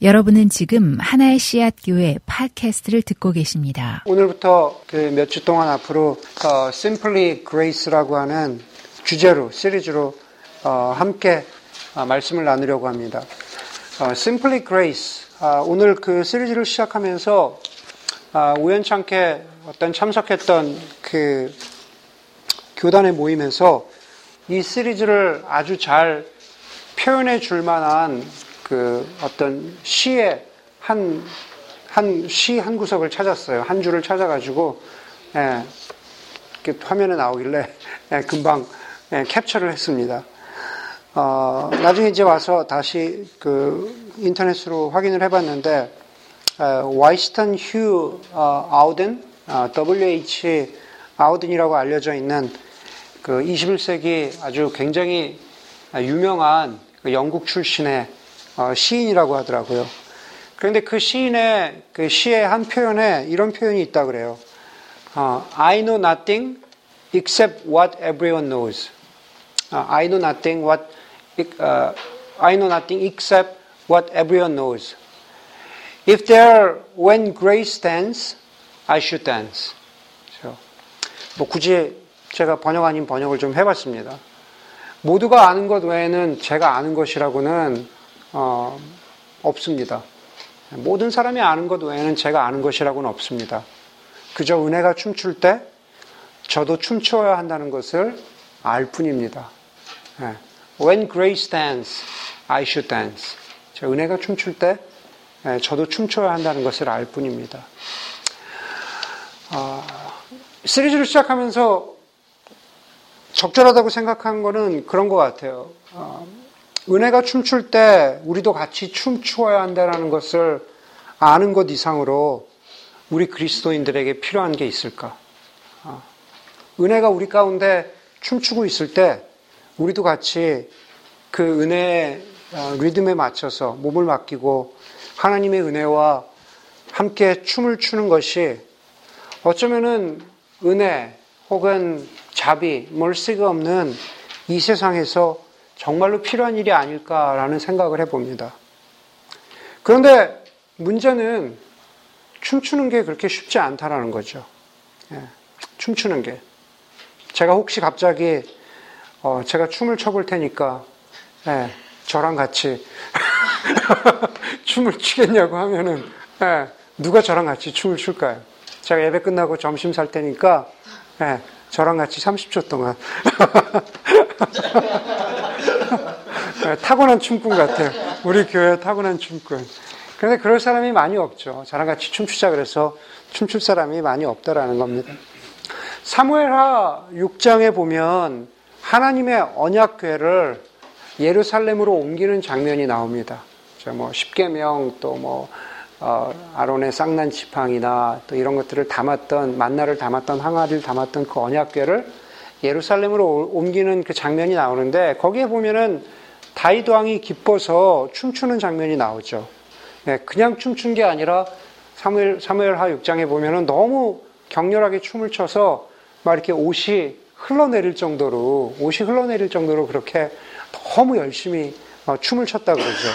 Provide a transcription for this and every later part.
여러분은 지금 하나의 씨앗 교회 팟캐스트를 듣고 계십니다. 오늘부터 그 몇 주 동안 앞으로 어, Simply Grace라고 하는 주제로 시리즈로 어, 함께 어, 말씀을 나누려고 합니다. 어, Simply Grace 아, 오늘 그 시리즈를 시작하면서 아, 우연찮게 어떤 참석했던 그 교단의 모임에서 이 시리즈를 아주 잘 표현해 줄 만한 그 어떤 시의 한, 한, 시 한 구석을 찾았어요. 한 줄을 찾아가지고, 예, 이렇게 화면에 나오길래, 예, 금방, 예, 캡처를 했습니다. 어, 나중에 이제 와서 다시 그 인터넷으로 확인을 해봤는데, 어, 와이스턴 휴 어, 아우든, 어, WH 아우든이라고 알려져 있는 그 21세기 아주 굉장히 유명한 그 영국 출신의 어, 시인이라고 하더라고요. 그런데 그 시인의 그 시의 한 표현에 이런 표현이 있다 그래요. 어, I know nothing except what everyone knows. 어, I know nothing what uh, I know nothing except what everyone knows. If there when grace dance, I should dance. 뭐 굳이 제가 번역 아닌 번역을 좀 해봤습니다. 모두가 아는 것 외에는 제가 아는 것이라고는 어, 없습니다. 모든 사람이 아는 것 외에는 제가 아는 것이라고는 없습니다. 그저 은혜가 춤출 때 저도 춤추어야 한다는 것을 알 뿐입니다. 네. When grace dance, I should dance. 저 은혜가 춤출 때 네, 저도 춤춰야 한다는 것을 알 뿐입니다. 어, 시리즈를 시작하면서 적절하다고 생각한 거는 그런 것 같아요. 어, 은혜가 춤출 때 우리도 같이 춤추어야 한다는 것을 아는 것 이상으로 우리 그리스도인들에게 필요한 게 있을까? 어, 은혜가 우리 가운데 춤추고 있을 때 우리도 같이 그 은혜의 어, 리듬에 맞춰서 몸을 맡기고 하나님의 은혜와 함께 춤을 추는 것이 어쩌면은 은혜 혹은 자비, 멀씨가 없는 이 세상에서 정말로 필요한 일이 아닐까라는 생각을 해봅니다. 그런데 문제는 춤추는 게 그렇게 쉽지 않다라는 거죠. 예, 춤추는 게. 제가 혹시 갑자기 어, 제가 춤을 춰볼 테니까 예, 저랑 같이 춤을 추겠냐고 하면은 예, 누가 저랑 같이 춤을 출까요? 제가 예배 끝나고 점심 살 테니까 예, 저랑 같이 30초 동안 네, 타고난 춤꾼 같아요. 우리 교회 타고난 춤꾼. 그런데 그럴 사람이 많이 없죠. 저랑 같이 춤추자 그래서 춤출 사람이 많이 없다라는 겁니다. 사무엘하 6장에 보면 하나님의 언약궤를 예루살렘으로 옮기는 장면이 나옵니다. 뭐 십계명 또뭐 어, 아론의 쌍난 지팡이나 또 이런 것들을 담았던 만나를 담았던 항아리를 담았던 그 언약궤를 예루살렘으로 옮기는 그 장면이 나오는데 거기에 보면은 다윗 왕이 기뻐서 춤추는 장면이 나오죠. 네, 그냥 춤춘 게 아니라 사무엘 사무엘하 6장에 보면은 너무 격렬하게 춤을 춰서 막 이렇게 옷이 흘러내릴 정도로 옷이 흘러내릴 정도로 그렇게 너무 열심히 어, 춤을 췄다 그러죠.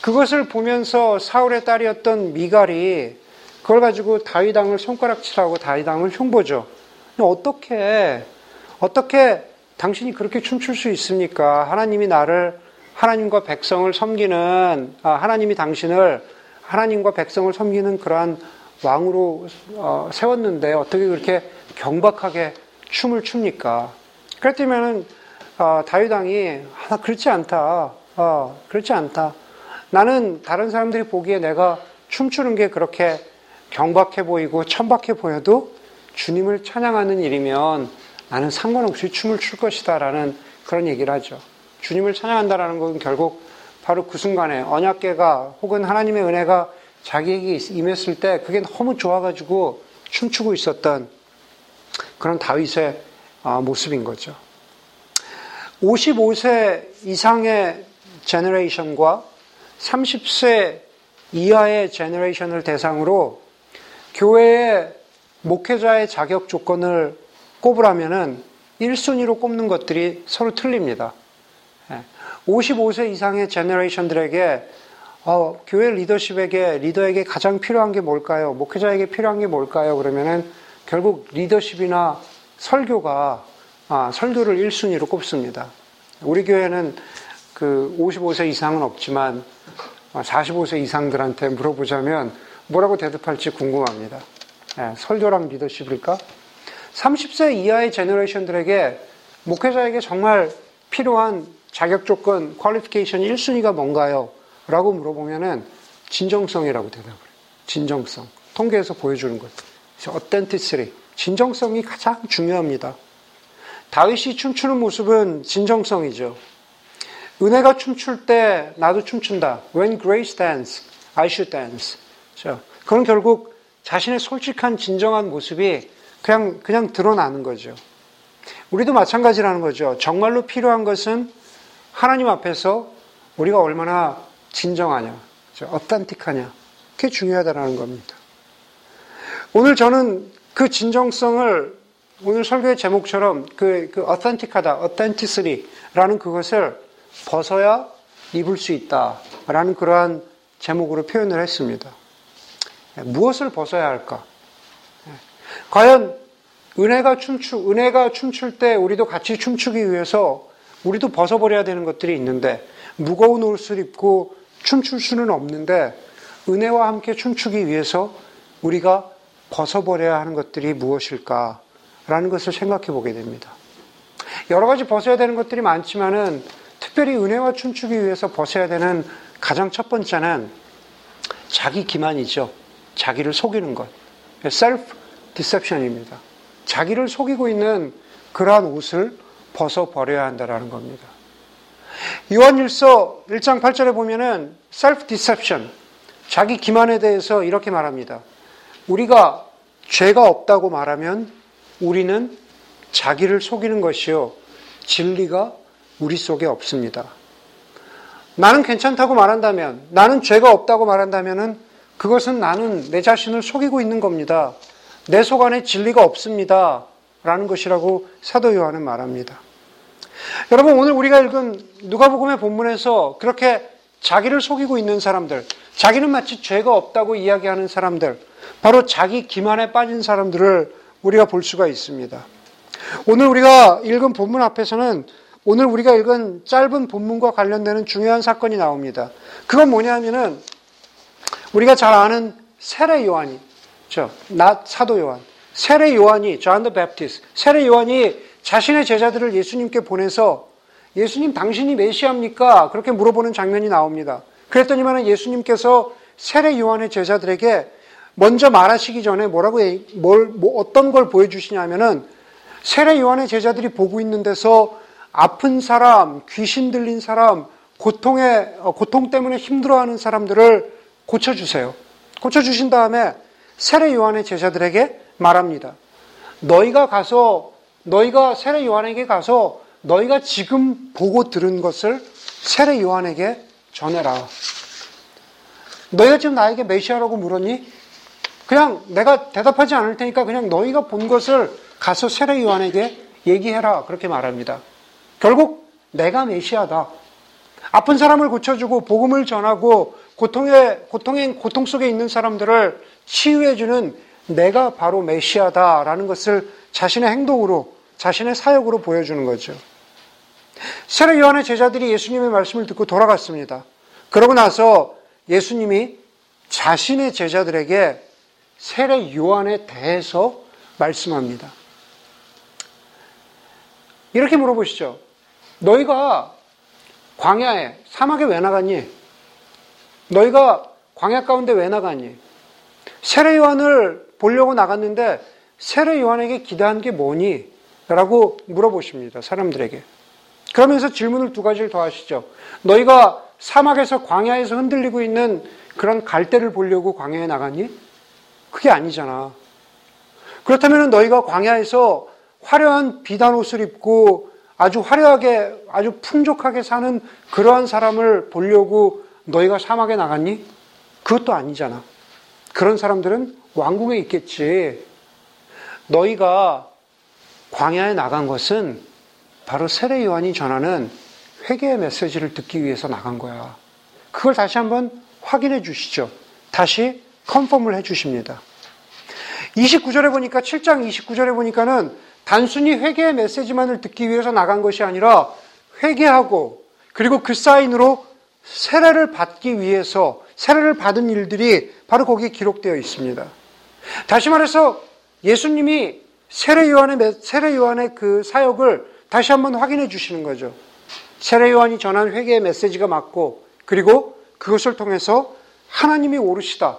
그것을 보면서 사울의 딸이었던 미갈이 그걸 가지고 다윗 왕을 손가락질하고 다윗 왕을 흉보죠. 어떻게 어떻게 당신이 그렇게 춤출 수 있습니까? 하나님이 나를 하나님과 백성을 섬기는 아, 하나님이 당신을 하나님과 백성을 섬기는 그러한 왕으로 어, 세웠는데 어떻게 그렇게 경박하게 춤을 춥니까? 그랬더면은 어, 다윗 왕이 아, 그렇지 않다. 어, 그렇지 않다. 나는 다른 사람들이 보기에 내가 춤추는 게 그렇게 경박해 보이고 천박해 보여도 주님을 찬양하는 일이면 나는 상관없이 춤을 출 것이다 라는 그런 얘기를 하죠. 주님을 찬양한다라는 것은 결국 바로 그 순간에 언약궤가 혹은 하나님의 은혜가 자기에게 임했을 때 그게 너무 좋아가지고 춤추고 있었던 그런 다윗의 아, 모습인 거죠. 55세 이상의 generation과 30세 이하의 generation을 대상으로 교회의 목회자의 자격 조건을 꼽으라면은 1순위로 꼽는 것들이 서로 틀립니다. 55세 예. 이상의 제너레이션들에게 어, 교회 리더십에게, 리더에게 가장 필요한 게 뭘까요? 목회자에게 필요한 게 뭘까요? 그러면은 결국 리더십이나 설교가, 아, 설교를 1순위로 꼽습니다. 우리 교회는 그 55세 이상은 없지만 45세 이상들한테 물어보자면 뭐라고 대답할지 궁금합니다. 예, 설교랑 리더십일까? 30세 이하의 제너레이션들에게 목회자에게 정말 필요한 자격 조건, 퀄리피케이션 1순위가 뭔가요? 라고 물어보면은 진정성이라고 대답을 해요. 진정성. 통계에서 보여주는 것. 어텐티스리. 진정성이 가장 중요합니다. 다윗이 춤추는 모습은 진정성이죠. 은혜가 춤출 때 나도 춤춘다. When grace dance, I should dance. 자, 그건 결국 자신의 솔직한 진정한 모습이 그냥 그냥 드러나는 거죠. 우리도 마찬가지라는 거죠. 정말로 필요한 것은 하나님 앞에서 우리가 얼마나 진정하냐, 어탄틱하냐, 그게 중요하다는 겁니다. 오늘 저는 그 진정성을 오늘 설교의 제목처럼 그, 그 authentic하다, authenticity.라는 그것을 벗어야 입을 수 있다라는 그러한 제목으로 표현을 했습니다. 무엇을 벗어야 할까? 과연 은혜가 춤추, 은혜가 춤출 때 우리도 같이 춤추기 위해서 우리도 벗어버려야 되는 것들이 있는데 무거운 옷을 입고 춤출 수는 없는데 은혜와 함께 춤추기 위해서 우리가 벗어버려야 하는 것들이 무엇일까라는 것을 생각해 보게 됩니다. 여러 가지 벗어야 되는 것들이 많지만은 특별히 은혜와 춤추기 위해서 벗어야 되는 가장 첫 번째는 자기 기만이죠. 자기를 속이는 것. self deception입니다. 자기를 속이고 있는 그러한 옷을 벗어버려야 한다라는 겁니다. 요한일서 1장 8절에 보면은 self deception, 자기 기만에 대해서 이렇게 말합니다. 우리가 죄가 없다고 말하면 우리는 자기를 속이는 것이요. 진리가 우리 속에 없습니다. 나는 괜찮다고 말한다면, 나는 죄가 없다고 말한다면 그것은 나는 내 자신을 속이고 있는 겁니다. 내 속 안에 진리가 없습니다. 라는 것이라고 사도 요한은 말합니다. 여러분 오늘 우리가 읽은 누가복음의 본문에서 그렇게 자기를 속이고 있는 사람들, 자기는 마치 죄가 없다고 이야기하는 사람들, 바로 자기 기만에 빠진 사람들을 우리가 볼 수가 있습니다. 오늘 우리가 읽은 본문 앞에서는 오늘 우리가 읽은 짧은 본문과 관련되는 중요한 사건이 나옵니다. 그건 뭐냐면은 우리가 잘 아는 세례 요한이, 죠, 나 사도 요한, 세례 요한이, John the Baptist, 세례 요한이 자신의 제자들을 예수님께 보내서 예수님 당신이 메시아입니까? 그렇게 물어보는 장면이 나옵니다. 그랬더니만 예수님께서 세례 요한의 제자들에게 먼저 말하시기 전에 뭐라고 뭘 뭐 어떤 걸 보여주시냐면은 세례 요한의 제자들이 보고 있는 데서 아픈 사람, 귀신 들린 사람, 고통에 어, 고통 때문에 힘들어하는 사람들을 고쳐주세요. 고쳐주신 다음에 세례 요한의 제자들에게 말합니다. 너희가 가서 너희가 세례 요한에게 가서 너희가 지금 보고 들은 것을 세례 요한에게 전해라. 너희가 지금 나에게 메시아라고 물었니? 그냥 내가 대답하지 않을 테니까 그냥 너희가 본 것을 가서 세례 요한에게 얘기해라. 그렇게 말합니다. 결국 내가 메시아다. 아픈 사람을 고쳐주고 복음을 전하고 고통에 고통에 고통 속에 있는 사람들을 치유해주는 내가 바로 메시아다라는 것을 자신의 행동으로 자신의 사역으로 보여주는 거죠. 세례 요한의 제자들이 예수님의 말씀을 듣고 돌아갔습니다. 그러고 나서 예수님이 자신의 제자들에게 세례 요한에 대해서 말씀합니다. 이렇게 물어보시죠. 너희가 광야에, 사막에 왜 나갔니? 너희가 광야 가운데 왜 나갔니? 세례 요한을 보려고 나갔는데 세례 요한에게 기대한 게 뭐니? 라고 물어보십니다. 사람들에게. 그러면서 질문을 두 가지를 더 하시죠. 너희가 사막에서 광야에서 흔들리고 있는 그런 갈대를 보려고 광야에 나갔니? 그게 아니잖아. 그렇다면 너희가 광야에서 화려한 비단 옷을 입고 아주 화려하게, 아주 풍족하게 사는 그러한 사람을 보려고 너희가 사막에 나갔니? 그것도 아니잖아. 그런 사람들은 왕궁에 있겠지. 너희가 광야에 나간 것은 바로 세례 요한이 전하는 회개의 메시지를 듣기 위해서 나간 거야. 그걸 다시 한번 확인해 주시죠. 다시 컨펌을 해 주십니다. 29절에 보니까 7장 29절에 보니까는 단순히 회개의 메시지만을 듣기 위해서 나간 것이 아니라 회개하고 그리고 그 사인으로 세례를 받기 위해서 세례를 받은 일들이 바로 거기에 기록되어 있습니다. 다시 말해서 예수님이 세례 요한의 세례 요한의 그 사역을 다시 한번 확인해 주시는 거죠. 세례 요한이 전한 회개의 메시지가 맞고 그리고 그것을 통해서 하나님이 오르시다.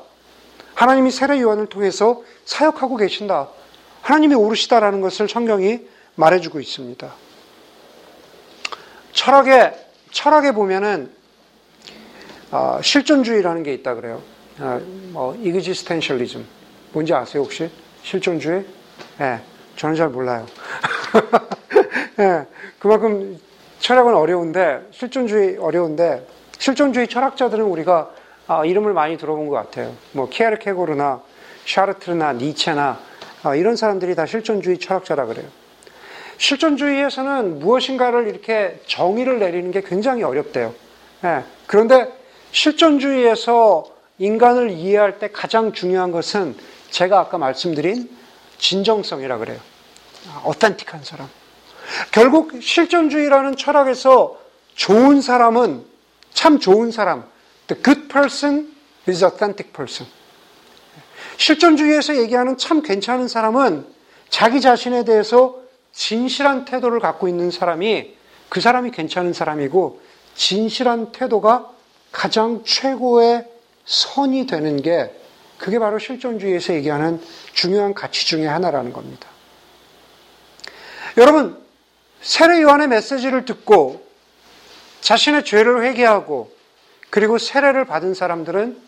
하나님이 세례 요한을 통해서 사역하고 계신다. 하나님이 오르시다라는 것을 성경이 말해주고 있습니다. 철학에 철학에 보면은 어, 실존주의라는 게 있다 그래요. 어, 뭐 이그지스텐셜리즘 뭔지 아세요 혹시 실존주의? 예, 네, 저는 잘 몰라요. 네, 그만큼 철학은 어려운데 실존주의 어려운데 실존주의 철학자들은 우리가 아, 이름을 많이 들어본 것 같아요. 뭐 키아르케고르나 샤르트르나 니체나 아, 이런 사람들이 다 실존주의 철학자라 그래요. 실존주의에서는 무엇인가를 이렇게 정의를 내리는 게 굉장히 어렵대요. 네, 그런데 실존주의에서 인간을 이해할 때 가장 중요한 것은 제가 아까 말씀드린 진정성이라 그래요. 어탄틱한 사람. 결국 실존주의라는 철학에서 좋은 사람은 참 좋은 사람. The good person is authentic person. 실존주의에서 얘기하는 참 괜찮은 사람은 자기 자신에 대해서 진실한 태도를 갖고 있는 사람이 그 사람이 괜찮은 사람이고 진실한 태도가 가장 최고의 선이 되는 게 그게 바로 실존주의에서 얘기하는 중요한 가치 중의 하나라는 겁니다. 여러분, 세례 요한의 메시지를 듣고 자신의 죄를 회개하고 그리고 세례를 받은 사람들은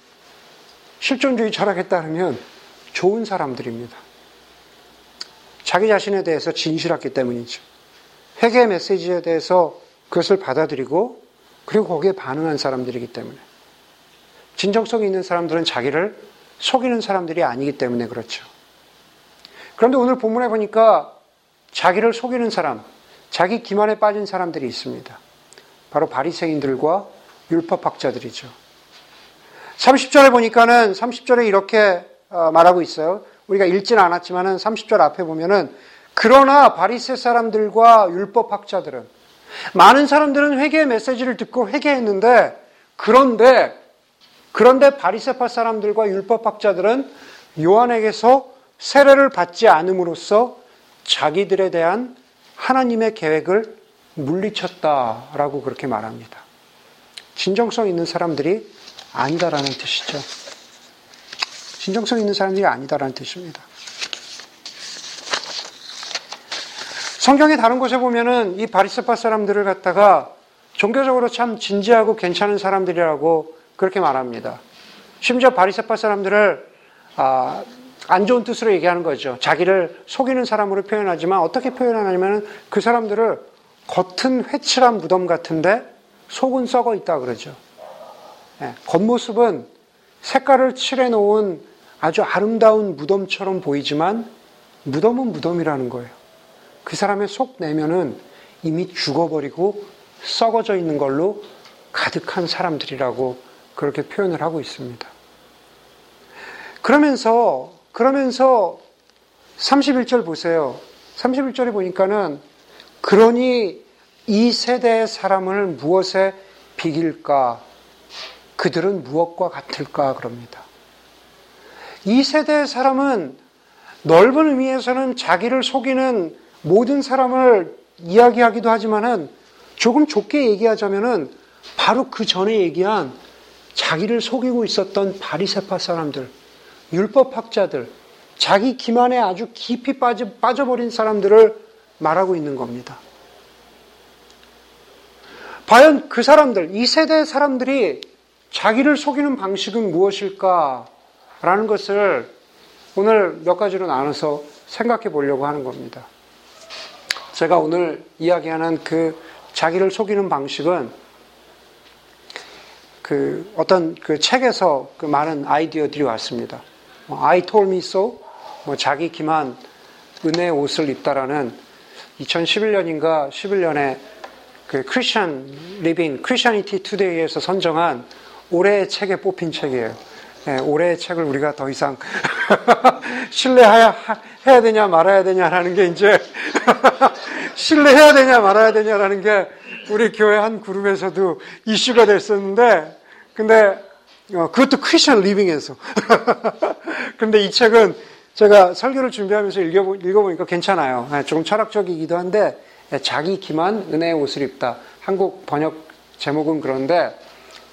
실존주의 철학에 따르면 좋은 사람들입니다. 자기 자신에 대해서 진실했기 때문이죠. 회개의 메시지에 대해서 그것을 받아들이고 그리고 거기에 반응한 사람들이기 때문에. 진정성 있는 사람들은 자기를 속이는 사람들이 아니기 때문에 그렇죠. 그런데 오늘 본문에 보니까 자기를 속이는 사람, 자기 기만에 빠진 사람들이 있습니다. 바로 바리새인들과 율법학자들이죠. 30절에 보니까는 30절에 이렇게 어, 말하고 있어요. 우리가 읽지는 않았지만은 30절 앞에 보면은 그러나 바리새 사람들과 율법학자들은 많은 사람들은 회개의 메시지를 듣고 회개했는데 그런데 그런데 바리새파 사람들과 율법학자들은 요한에게서 세례를 받지 않음으로써 자기들에 대한 하나님의 계획을 물리쳤다라고 그렇게 말합니다. 진정성 있는 사람들이 아니다라는 뜻이죠. 진정성 있는 사람들이 아니다라는 뜻입니다. 성경의 다른 곳에 보면은 이 바리새파 사람들을 갖다가 종교적으로 참 진지하고 괜찮은 사람들이라고 그렇게 말합니다. 심지어 바리새파 사람들을 아, 안 좋은 뜻으로 얘기하는 거죠. 자기를 속이는 사람으로 표현하지만 어떻게 표현하냐면 그 사람들을 겉은 회칠한 무덤 같은데 속은 썩어 있다 그러죠. 네, 겉모습은 색깔을 칠해 놓은 아주 아름다운 무덤처럼 보이지만 무덤은 무덤이라는 거예요. 그 사람의 속 내면은 이미 죽어버리고 썩어져 있는 걸로 가득한 사람들이라고 그렇게 표현을 하고 있습니다. 그러면서, 그러면서 31절 보세요. 31절에 보니까는 그러니 이 세대의 사람을 무엇에 비길까? 그들은 무엇과 같을까? 그럽니다. 이 세대의 사람은 넓은 의미에서는 자기를 속이는 모든 사람을 이야기하기도 하지만은 조금 좁게 얘기하자면은 바로 그 전에 얘기한 자기를 속이고 있었던 바리세파 사람들, 율법학자들, 자기 기만에 아주 깊이 빠져, 빠져버린 사람들을 말하고 있는 겁니다. 과연 그 사람들, 이 세대의 사람들이 자기를 속이는 방식은 무엇일까? 라는 것을 오늘 몇 가지로 나눠서 생각해 보려고 하는 겁니다. 제가 오늘 이야기하는 그 자기를 속이는 방식은 그 어떤 그 책에서 그 많은 아이디어들이 왔습니다. 뭐 I Told Me So, 뭐 자기 기만 은혜의 옷을 입다라는 2011년인가 11년에 그 Christian living Christianity Today에서 선정한 올해의 책에 뽑힌 책이에요. 예, 올해의 책을 우리가 더 이상 신뢰해야 해야 되냐 말아야 되냐라는 게 이제 신뢰해야 되냐 말아야 되냐라는 게 우리 교회 한 그룹에서도 이슈가 됐었는데 근데 어, 그것도 크리스천 리빙에서 근데 이 책은 제가 설교를 준비하면서 읽어보, 읽어보니까 괜찮아요. 예, 조금 철학적이기도 한데 예, 자기 기만 은혜의 옷을 입다. 한국 번역 제목은 그런데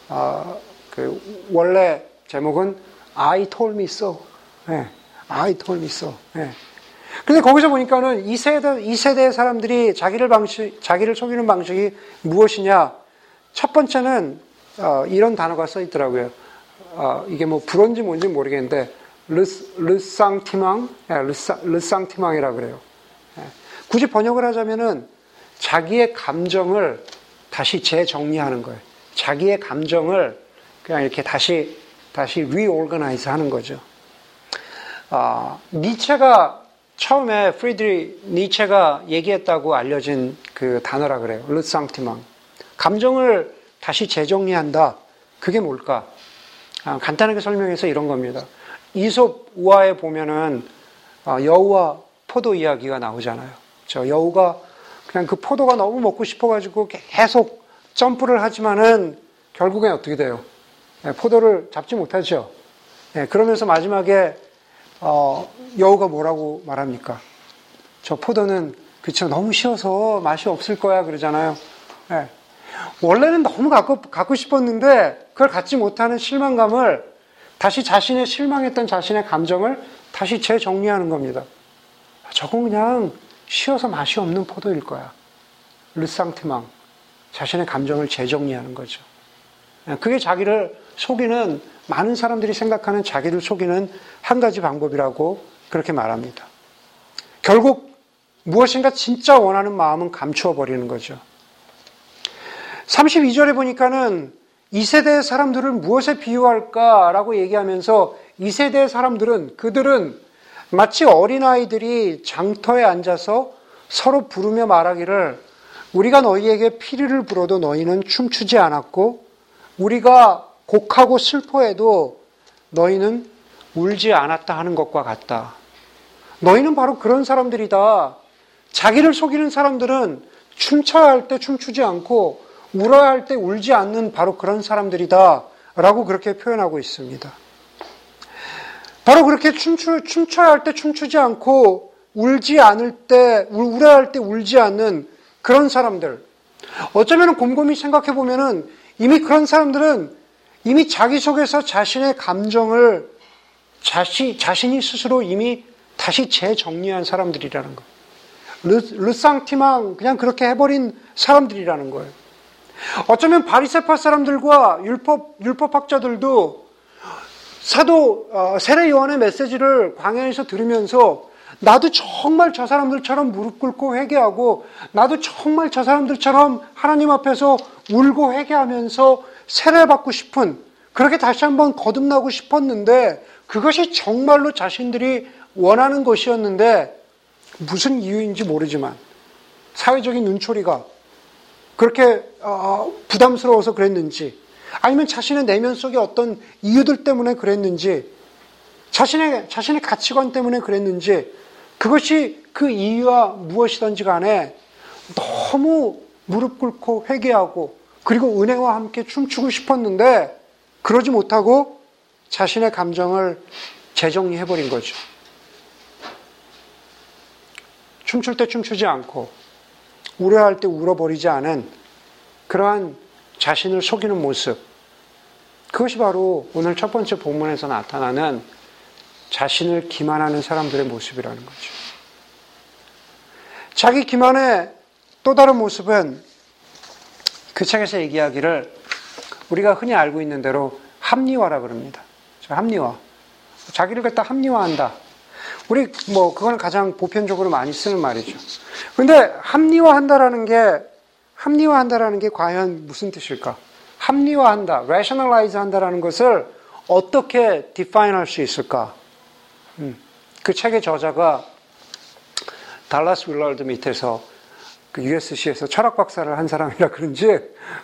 어, 그 원래 제목은 I told me so. Told me so. 예. 근데 거기서 보니까는 이 세대, 이 세대의 사람들이 자기를 방식, 자기를 속이는 방식이 무엇이냐? 첫 번째는, 어, 이런 단어가 써 있더라고요. 어, 이게 뭐 불언지 뭔지 모르겠는데, 르스, 르상티망? 예, 르상, 르상티망이라 그래요. 예. 굳이 번역을 하자면은 자기의 감정을 다시 재정리하는 거예요. 자기의 감정을 그냥 이렇게 다시, 다시 reorganize 하는 거죠. 아, 니체가 처음에 프리드리히 니체가 얘기했다고 알려진 그 단어라 그래요. 르상티망. 감정을 다시 재정리한다. 그게 뭘까? 아, 간단하게 설명해서 이런 겁니다. 이솝 우화에 보면은 아, 여우와 포도 이야기가 나오잖아요. 저 여우가 그냥 그 포도가 너무 먹고 싶어가지고 계속 점프를 하지만은 결국엔 어떻게 돼요? 예, 포도를 잡지 못하죠. 예, 그러면서 마지막에 어, 여우가 뭐라고 말합니까? 저 포도는 그쵸 너무 쉬워서 맛이 없을 거야 그러잖아요. 네. 원래는 너무 갖고, 갖고 싶었는데 그걸 갖지 못하는 실망감을 다시 자신의 실망했던 자신의 감정을 다시 재정리하는 겁니다. 저건 그냥 쉬어서 맛이 없는 포도일 거야. 르상트망. 자신의 감정을 재정리하는 거죠. 예, 그게 자기를 속이는 많은 사람들이 생각하는 자기를 속이는 한 가지 방법이라고 그렇게 말합니다. 결국 무엇인가 진짜 원하는 마음은 감추어 버리는 거죠. 32절에 보니까는 이 세대의 사람들을 무엇에 비유할까라고 얘기하면서 이 세대의 사람들은 그들은 마치 어린아이들이 장터에 앉아서 서로 부르며 말하기를 우리가 너희에게 피리를 불어도 너희는 춤추지 않았고 우리가 곡하고 슬퍼해도 너희는 울지 않았다 하는 것과 같다. 너희는 바로 그런 사람들이다. 자기를 속이는 사람들은 춤춰야 할 때 춤추지 않고 울어야 할 때 울지 않는 바로 그런 사람들이다. 라고 그렇게 표현하고 있습니다. 바로 그렇게 춤추, 춤춰야 할 때 춤추지 않고 울지 않을 때, 울어야 할 때 울지 않는 그런 사람들. 어쩌면 곰곰이 생각해 보면은 이미 그런 사람들은 이미 자기 속에서 자신의 감정을 자시, 자신이 스스로 이미 다시 재정리한 사람들이라는 거예요. 르, 르상티망 그냥 그렇게 해버린 사람들이라는 거예요. 어쩌면 바리세파 사람들과 율법 율법학자들도 사도 어, 세례 요한의 메시지를 광야에서 들으면서 나도 정말 저 사람들처럼 무릎 꿇고 회개하고 나도 정말 저 사람들처럼 하나님 앞에서 울고 회개하면서 세례받고 싶은 그렇게 다시 한번 거듭나고 싶었는데 그것이 정말로 자신들이 원하는 것이었는데 무슨 이유인지 모르지만 사회적인 눈초리가 그렇게 어, 부담스러워서 그랬는지 아니면 자신의 내면 속에 어떤 이유들 때문에 그랬는지 자신의 자신의 가치관 때문에 그랬는지 그것이 그 이유와 무엇이든지 간에 너무 무릎 꿇고 회개하고 그리고 은혜와 함께 춤추고 싶었는데 그러지 못하고 자신의 감정을 재정리해버린 거죠. 춤출 때 춤추지 않고 울어야 때 울어버리지 않은 그러한 자신을 속이는 모습. 그것이 바로 오늘 첫 번째 본문에서 나타나는 자신을 기만하는 사람들의 모습이라는 거죠. 자기 기만의 또 다른 모습은 그 책에서 얘기하기를 우리가 흔히 알고 있는 대로 합리화라 그럽니다. 합리화. 자기를 갖다 합리화한다. 우리 뭐 그건 가장 보편적으로 많이 쓰는 말이죠. 근데 합리화한다라는 게 합리화한다라는 게 과연 무슨 뜻일까? 합리화한다, rationalize 한다라는 것을 어떻게 define 할 수 있을까? 음, 그 책의 저자가 달라스 윌러드 밑에서 그 USC에서 철학 박사를 한 사람이라 그런지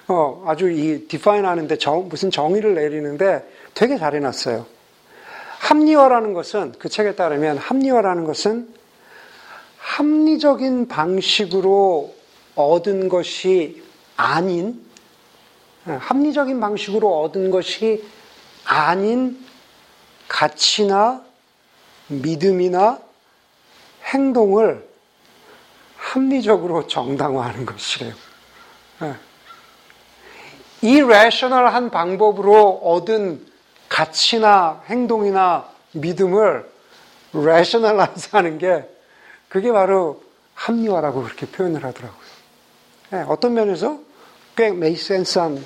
어, 아주 이 디파인 하는데 정, 무슨 정의를 내리는데 되게 잘 해놨어요. 합리화라는 것은 그 책에 따르면 합리화라는 것은 합리적인 방식으로 얻은 것이 아닌 어, 합리적인 방식으로 얻은 것이 아닌 가치나 믿음이나 행동을 합리적으로 정당화하는 것이래요. 예. 방법으로 얻은 가치나 행동이나 믿음을 rationalize 하는 게 그게 바로 합리화라고 그렇게 표현을 하더라고요. 예, 어떤 면에서 꽤 sense한,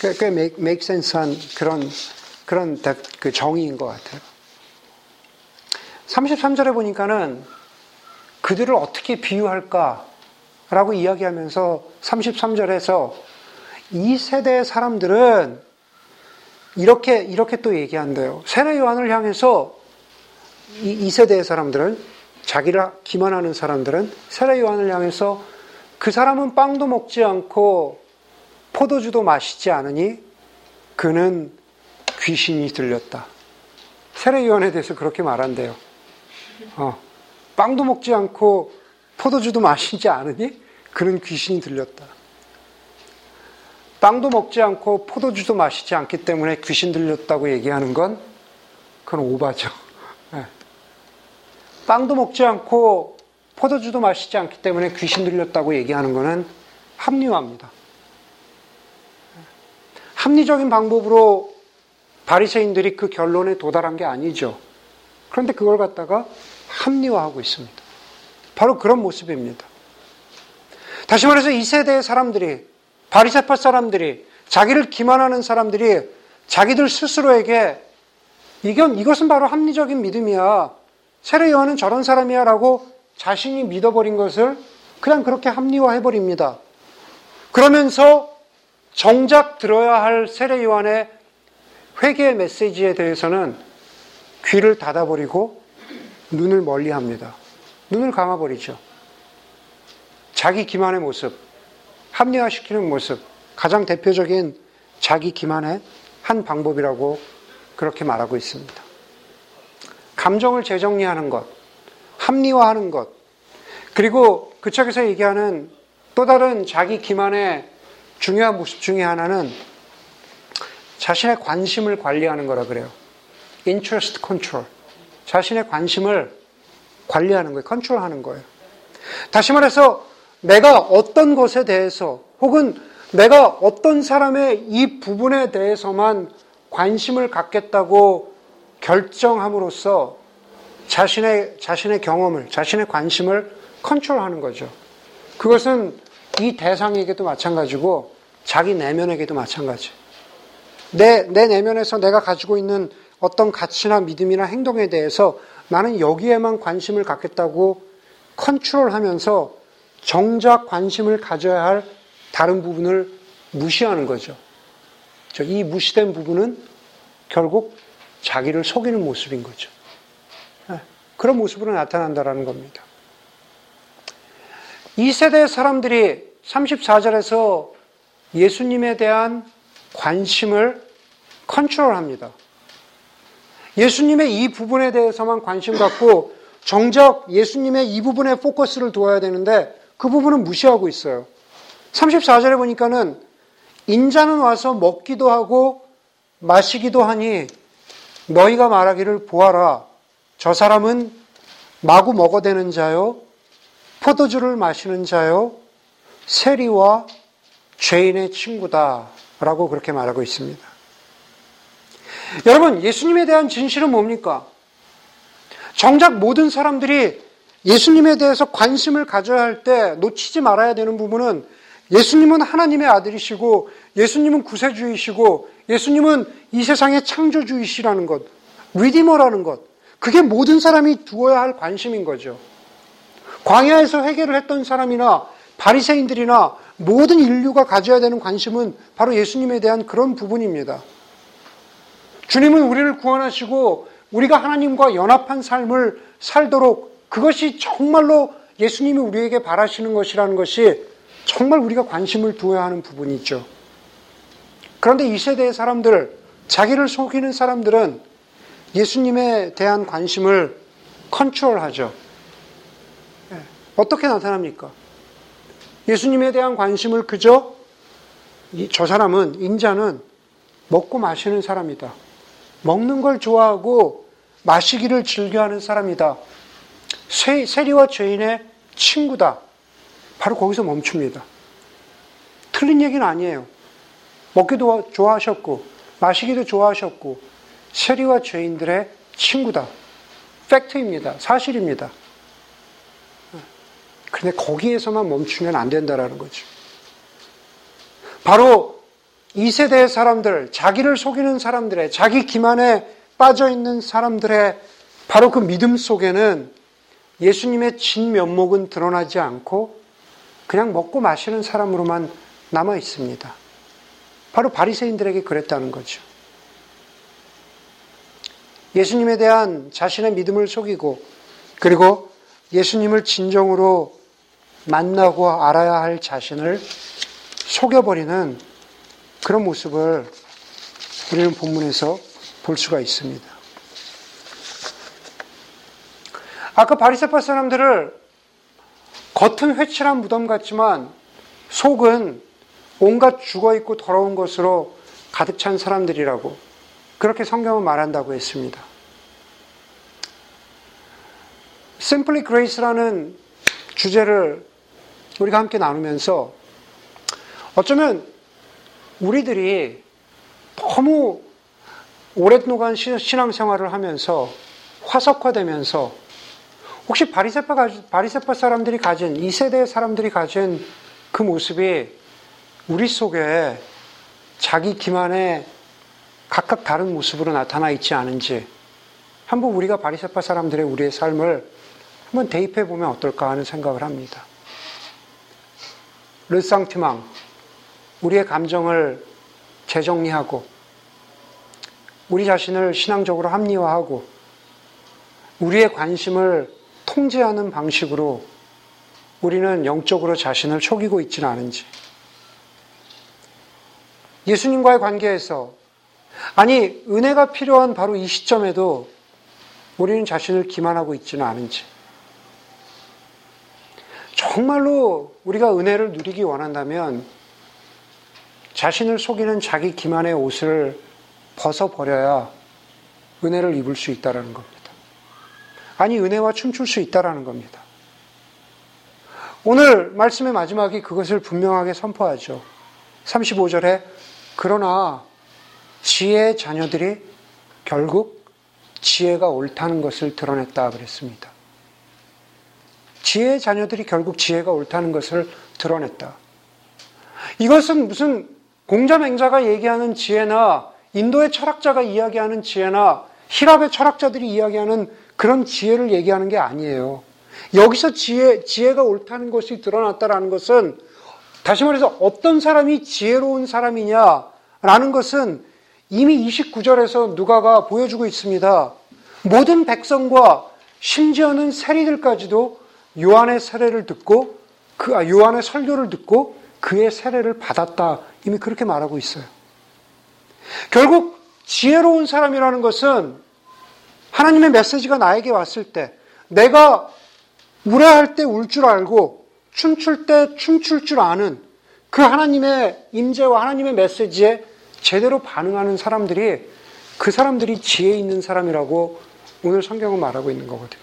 꽤, 꽤 sense한 그런, 그런 그 정의인 것 같아요. 33절에 보니까는 그들을 어떻게 비유할까라고 이야기하면서 33절에서 이 세대의 사람들은 이렇게, 이렇게 또 얘기한대요. 세례 요한을 향해서 이, 이 세대의 사람들은 자기를 기만하는 사람들은 세례 요한을 향해서 그 사람은 빵도 먹지 않고 포도주도 마시지 않으니 그는 귀신이 들렸다. 세례 요한에 대해서 그렇게 말한대요. 어. 빵도 먹지 않고 포도주도 마시지 않으니 그는 귀신이 들렸다. 빵도 먹지 않고 포도주도 마시지 않기 때문에 귀신 들렸다고 얘기하는 건 그건 오바죠. 네. 빵도 먹지 않고 포도주도 마시지 않기 때문에 귀신 들렸다고 얘기하는 것은 합리화입니다. 합리적인 방법으로 바리새인들이 그 결론에 도달한 게 아니죠. 그런데 그걸 갖다가 합리화하고 있습니다. 바로 그런 모습입니다. 다시 말해서 이 세대의 사람들이 바리새파 사람들이 자기를 기만하는 사람들이 자기들 스스로에게 이건 이것은 바로 합리적인 믿음이야. 세례 요한은 저런 사람이야라고 자신이 믿어버린 것을 그냥 그렇게 합리화해 버립니다. 그러면서 정작 들어야 할 세례 요한의 회개의 메시지에 대해서는 귀를 닫아버리고 눈을 멀리 합니다. 눈을 감아버리죠. 자기 기만의 모습, 합리화시키는 모습, 가장 대표적인 자기 기만의 한 방법이라고 그렇게 말하고 있습니다. 감정을 재정리하는 것, 합리화하는 것, 그리고 그 책에서 얘기하는 또 다른 자기 기만의 중요한 모습 중에 하나는 자신의 관심을 관리하는 거라 그래요. interest control. 자신의 관심을 관리하는 거예요. 컨트롤하는 거예요. 다시 말해서 내가 어떤 것에 대해서 혹은 내가 어떤 사람의 이 부분에 대해서만 관심을 갖겠다고 결정함으로써 자신의, 자신의 경험을, 자신의 관심을 컨트롤하는 거죠. 그것은 이 대상에게도 마찬가지고 자기 내면에게도 마찬가지. 내, 내 내면에서 내가 가지고 있는 어떤 가치나 믿음이나 행동에 대해서 나는 여기에만 관심을 갖겠다고 컨트롤하면서 정작 관심을 가져야 할 다른 부분을 무시하는 거죠. 이 무시된 부분은 결국 자기를 속이는 모습인 거죠. 네, 그런 모습으로 나타난다는 겁니다. 이 세대의 사람들이 34절에서 예수님에 대한 관심을 컨트롤합니다. 예수님의 이 부분에 대해서만 관심 갖고 정작 예수님의 이 부분에 포커스를 두어야 되는데 그 부분은 무시하고 있어요. 34절에 보니까는 인자는 와서 먹기도 하고 마시기도 하니 너희가 말하기를 보아라. 저 사람은 마구 먹어대는 자요. 포도주를 마시는 자요. 세리와 죄인의 친구다. 라고 그렇게 말하고 있습니다. 여러분, 예수님에 대한 진실은 뭡니까? 정작 모든 사람들이 예수님에 대해서 관심을 가져야 할 때 놓치지 말아야 되는 부분은 예수님은 하나님의 아들이시고 예수님은 구세주이시고 예수님은 이 세상의 창조주이시라는 것, 리디머라는 것. 그게 모든 사람이 두어야 할 관심인 거죠. 광야에서 회개를 했던 사람이나 바리새인들이나 모든 인류가 가져야 되는 관심은 바로 예수님에 대한 그런 부분입니다. 주님은 우리를 구원하시고 우리가 하나님과 연합한 삶을 살도록 그것이 정말로 예수님이 우리에게 바라시는 것이라는 것이 정말 우리가 관심을 두어야 하는 부분이죠. 그런데 이 세대의 사람들, 자기를 속이는 사람들은 예수님에 대한 관심을 컨트롤하죠. 예. 어떻게 나타납니까? 예수님에 대한 관심을 그저 저 사람은 인자는 먹고 마시는 사람이다. 먹는 걸 좋아하고 마시기를 즐겨하는 사람이다. 세, 세리와 죄인의 친구다. 바로 거기서 멈춥니다. 틀린 얘기는 아니에요. 먹기도 좋아하셨고, 마시기도 좋아하셨고, 세리와 죄인들의 친구다. 팩트입니다. 사실입니다. 그런데 거기에서만 멈추면 안 된다라는 거죠. 바로 이 세대의 사람들, 자기를 속이는 사람들의, 자기 기만에 빠져 있는 사람들의 바로 그 믿음 속에는 예수님의 진 면목은 드러나지 않고 그냥 먹고 마시는 사람으로만 남아 있습니다. 바로 바리새인들에게 그랬다는 거죠. 예수님에 대한 자신의 믿음을 속이고 그리고 예수님을 진정으로 만나고 알아야 할 자신을 속여버리는 그런 모습을 우리는 본문에서 볼 수가 있습니다. 아까 바리새파 사람들을 겉은 회칠한 무덤 같지만 속은 온갖 죽어 있고 더러운 것으로 가득 찬 사람들이라고 그렇게 성경은 말한다고 했습니다. Simply Grace라는 주제를 우리가 함께 나누면서 어쩌면 우리들이 너무 오랫동안 신앙생활을 하면서 화석화되면서 혹시 바리세파 바리세파 사람들이 가진 이 세대의 사람들이 가진 그 모습이 우리 속에 자기 기만의 각각 다른 모습으로 나타나 있지 않은지 한번 우리가 바리세파 사람들의 우리의 삶을 한번 대입해 보면 어떨까 하는 생각을 합니다. 르상티망 우리의 감정을 재정리하고 우리 자신을 신앙적으로 합리화하고 우리의 관심을 통제하는 방식으로 우리는 영적으로 자신을 속이고 있지는 않은지. 예수님과의 관계에서, 아니, 은혜가 필요한 바로 이 시점에도 우리는 자신을 기만하고 있지는 않은지. 정말로 우리가 은혜를 누리기 원한다면 자신을 속이는 자기 기만의 옷을 벗어버려야 은혜를 입을 수 있다는 겁니다. 아니 은혜와 춤출 수 있다라는 겁니다. 오늘 말씀의 마지막이 그것을 분명하게 선포하죠. 35절에 그러나 지혜의 자녀들이 결국 지혜가 옳다는 것을 드러냈다 그랬습니다. 지혜의 자녀들이 결국 지혜가 옳다는 것을 드러냈다. 이것은 무슨 공자맹자가 얘기하는 지혜나 인도의 철학자가 이야기하는 지혜나 히랍의 철학자들이 이야기하는 그런 지혜를 얘기하는 게 아니에요. 여기서 지혜, 지혜가 옳다는 것이 드러났다라는 것은 다시 말해서 어떤 사람이 지혜로운 사람이냐라는 것은 이미 29절에서 누가가 보여주고 있습니다. 모든 백성과 심지어는 세리들까지도 요한의 세례를 듣고 그 아, 요한의 설교를 듣고 그의 세례를 받았다. 이미 그렇게 말하고 있어요. 결국 지혜로운 사람이라는 것은 하나님의 메시지가 나에게 왔을 때 내가 우려할 때 울 줄 알고 춤출 때 춤출 줄 아는 그 하나님의 임재와 하나님의 메시지에 제대로 반응하는 사람들이 그 사람들이 지혜 있는 사람이라고 오늘 성경은 말하고 있는 거거든요.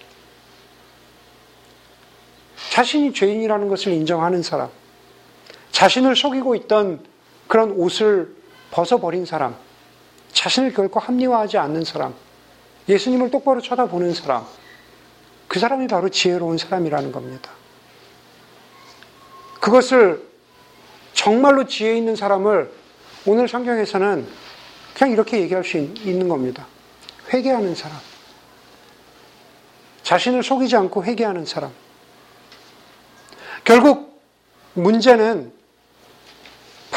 자신이 죄인이라는 것을 인정하는 사람, 자신을 속이고 있던 그런 옷을 벗어버린 사람, 자신을 결코 합리화하지 않는 사람, 예수님을 똑바로 쳐다보는 사람, 그 사람이 바로 지혜로운 사람이라는 겁니다. 그것을 정말로 지혜 있는 사람을 오늘 성경에서는 그냥 이렇게 얘기할 수 있는 겁니다. 회개하는 사람. 자신을 속이지 않고 회개하는 사람. 결국 문제는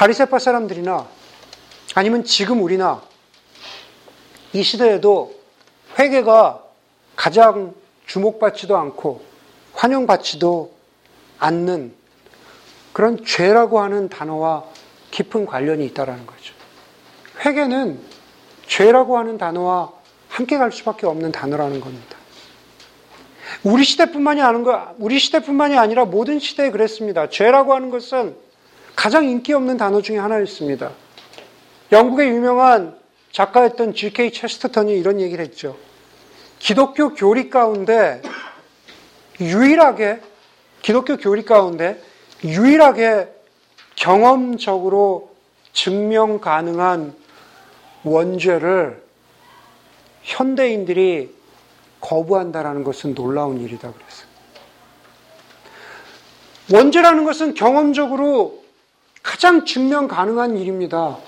바리새파 사람들이나 아니면 지금 우리나 이 시대에도 회개가 가장 주목받지도 않고 환영받지도 않는 그런 죄라고 하는 단어와 깊은 관련이 있다라는 거죠. 회개는 죄라고 하는 단어와 함께 갈 수밖에 없는 단어라는 겁니다. 우리 시대뿐만이 아는 거, 우리 시대뿐만이 아니라 모든 시대에 그랬습니다. 죄라고 하는 것은 가장 인기 없는 단어 중에 하나였습니다. 영국의 유명한 작가였던 G.K. 체스터턴이 이런 얘기를 했죠. 기독교 교리 가운데 유일하게 기독교 교리 가운데 유일하게 경험적으로 증명 가능한 원죄를 현대인들이 거부한다라는 것은 놀라운 일이다 그랬어요. 원죄라는 것은 경험적으로 가장 증명 가능한 일입니다.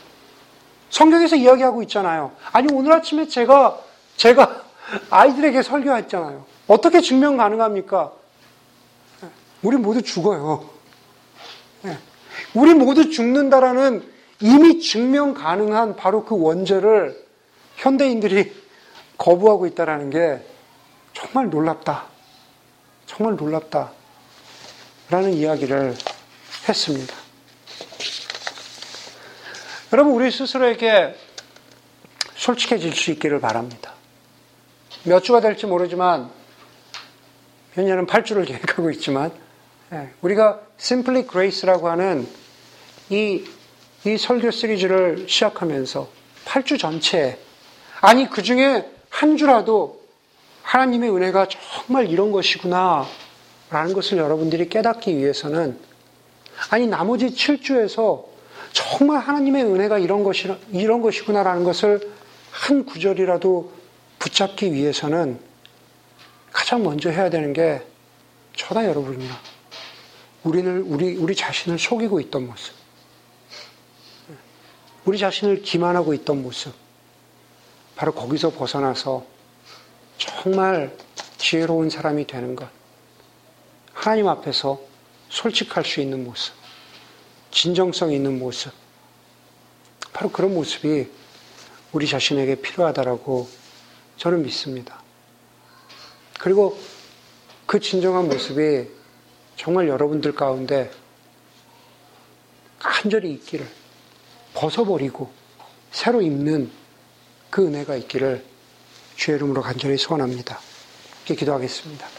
성경에서 이야기하고 있잖아요. 아니 오늘 아침에 제가 제가 아이들에게 설교했잖아요. 어떻게 증명 가능합니까? 우리 모두 죽어요. 예. 우리 모두 죽는다라는 이미 증명 가능한 바로 그 원죄를 현대인들이 거부하고 있다라는 게 정말 놀랍다. 정말 놀랍다. 라는 이야기를 했습니다. 여러분, 우리 스스로에게 솔직해질 수 있기를 바랍니다. 몇 주가 될지 모르지만, 현재는 8주를 계획하고 있지만, 예, 우리가 Simply Grace라고 하는 이, 이 설교 시리즈를 시작하면서 8주 전체에, 아니, 그 중에 한 주라도 하나님의 은혜가 정말 이런 것이구나, 라는 것을 여러분들이 깨닫기 위해서는, 아니, 나머지 7주에서 정말 하나님의 은혜가 이런 것이, 이런 것이구나라는 것을 한 구절이라도 붙잡기 위해서는 가장 먼저 해야 되는 게 저나 여러분이나 우리를, 우리, 우리 자신을 속이고 있던 모습. 우리 자신을 기만하고 있던 모습. 바로 거기서 벗어나서 정말 지혜로운 사람이 되는 것. 하나님 앞에서 솔직할 수 있는 모습. 진정성 있는 모습. 바로 그런 모습이 우리 자신에게 필요하다라고 저는 믿습니다. 그리고 그 진정한 모습이 정말 여러분들 가운데 간절히 있기를 벗어버리고 새로 입는 그 은혜가 있기를 주의 이름으로 간절히 소원합니다. 이렇게 기도하겠습니다.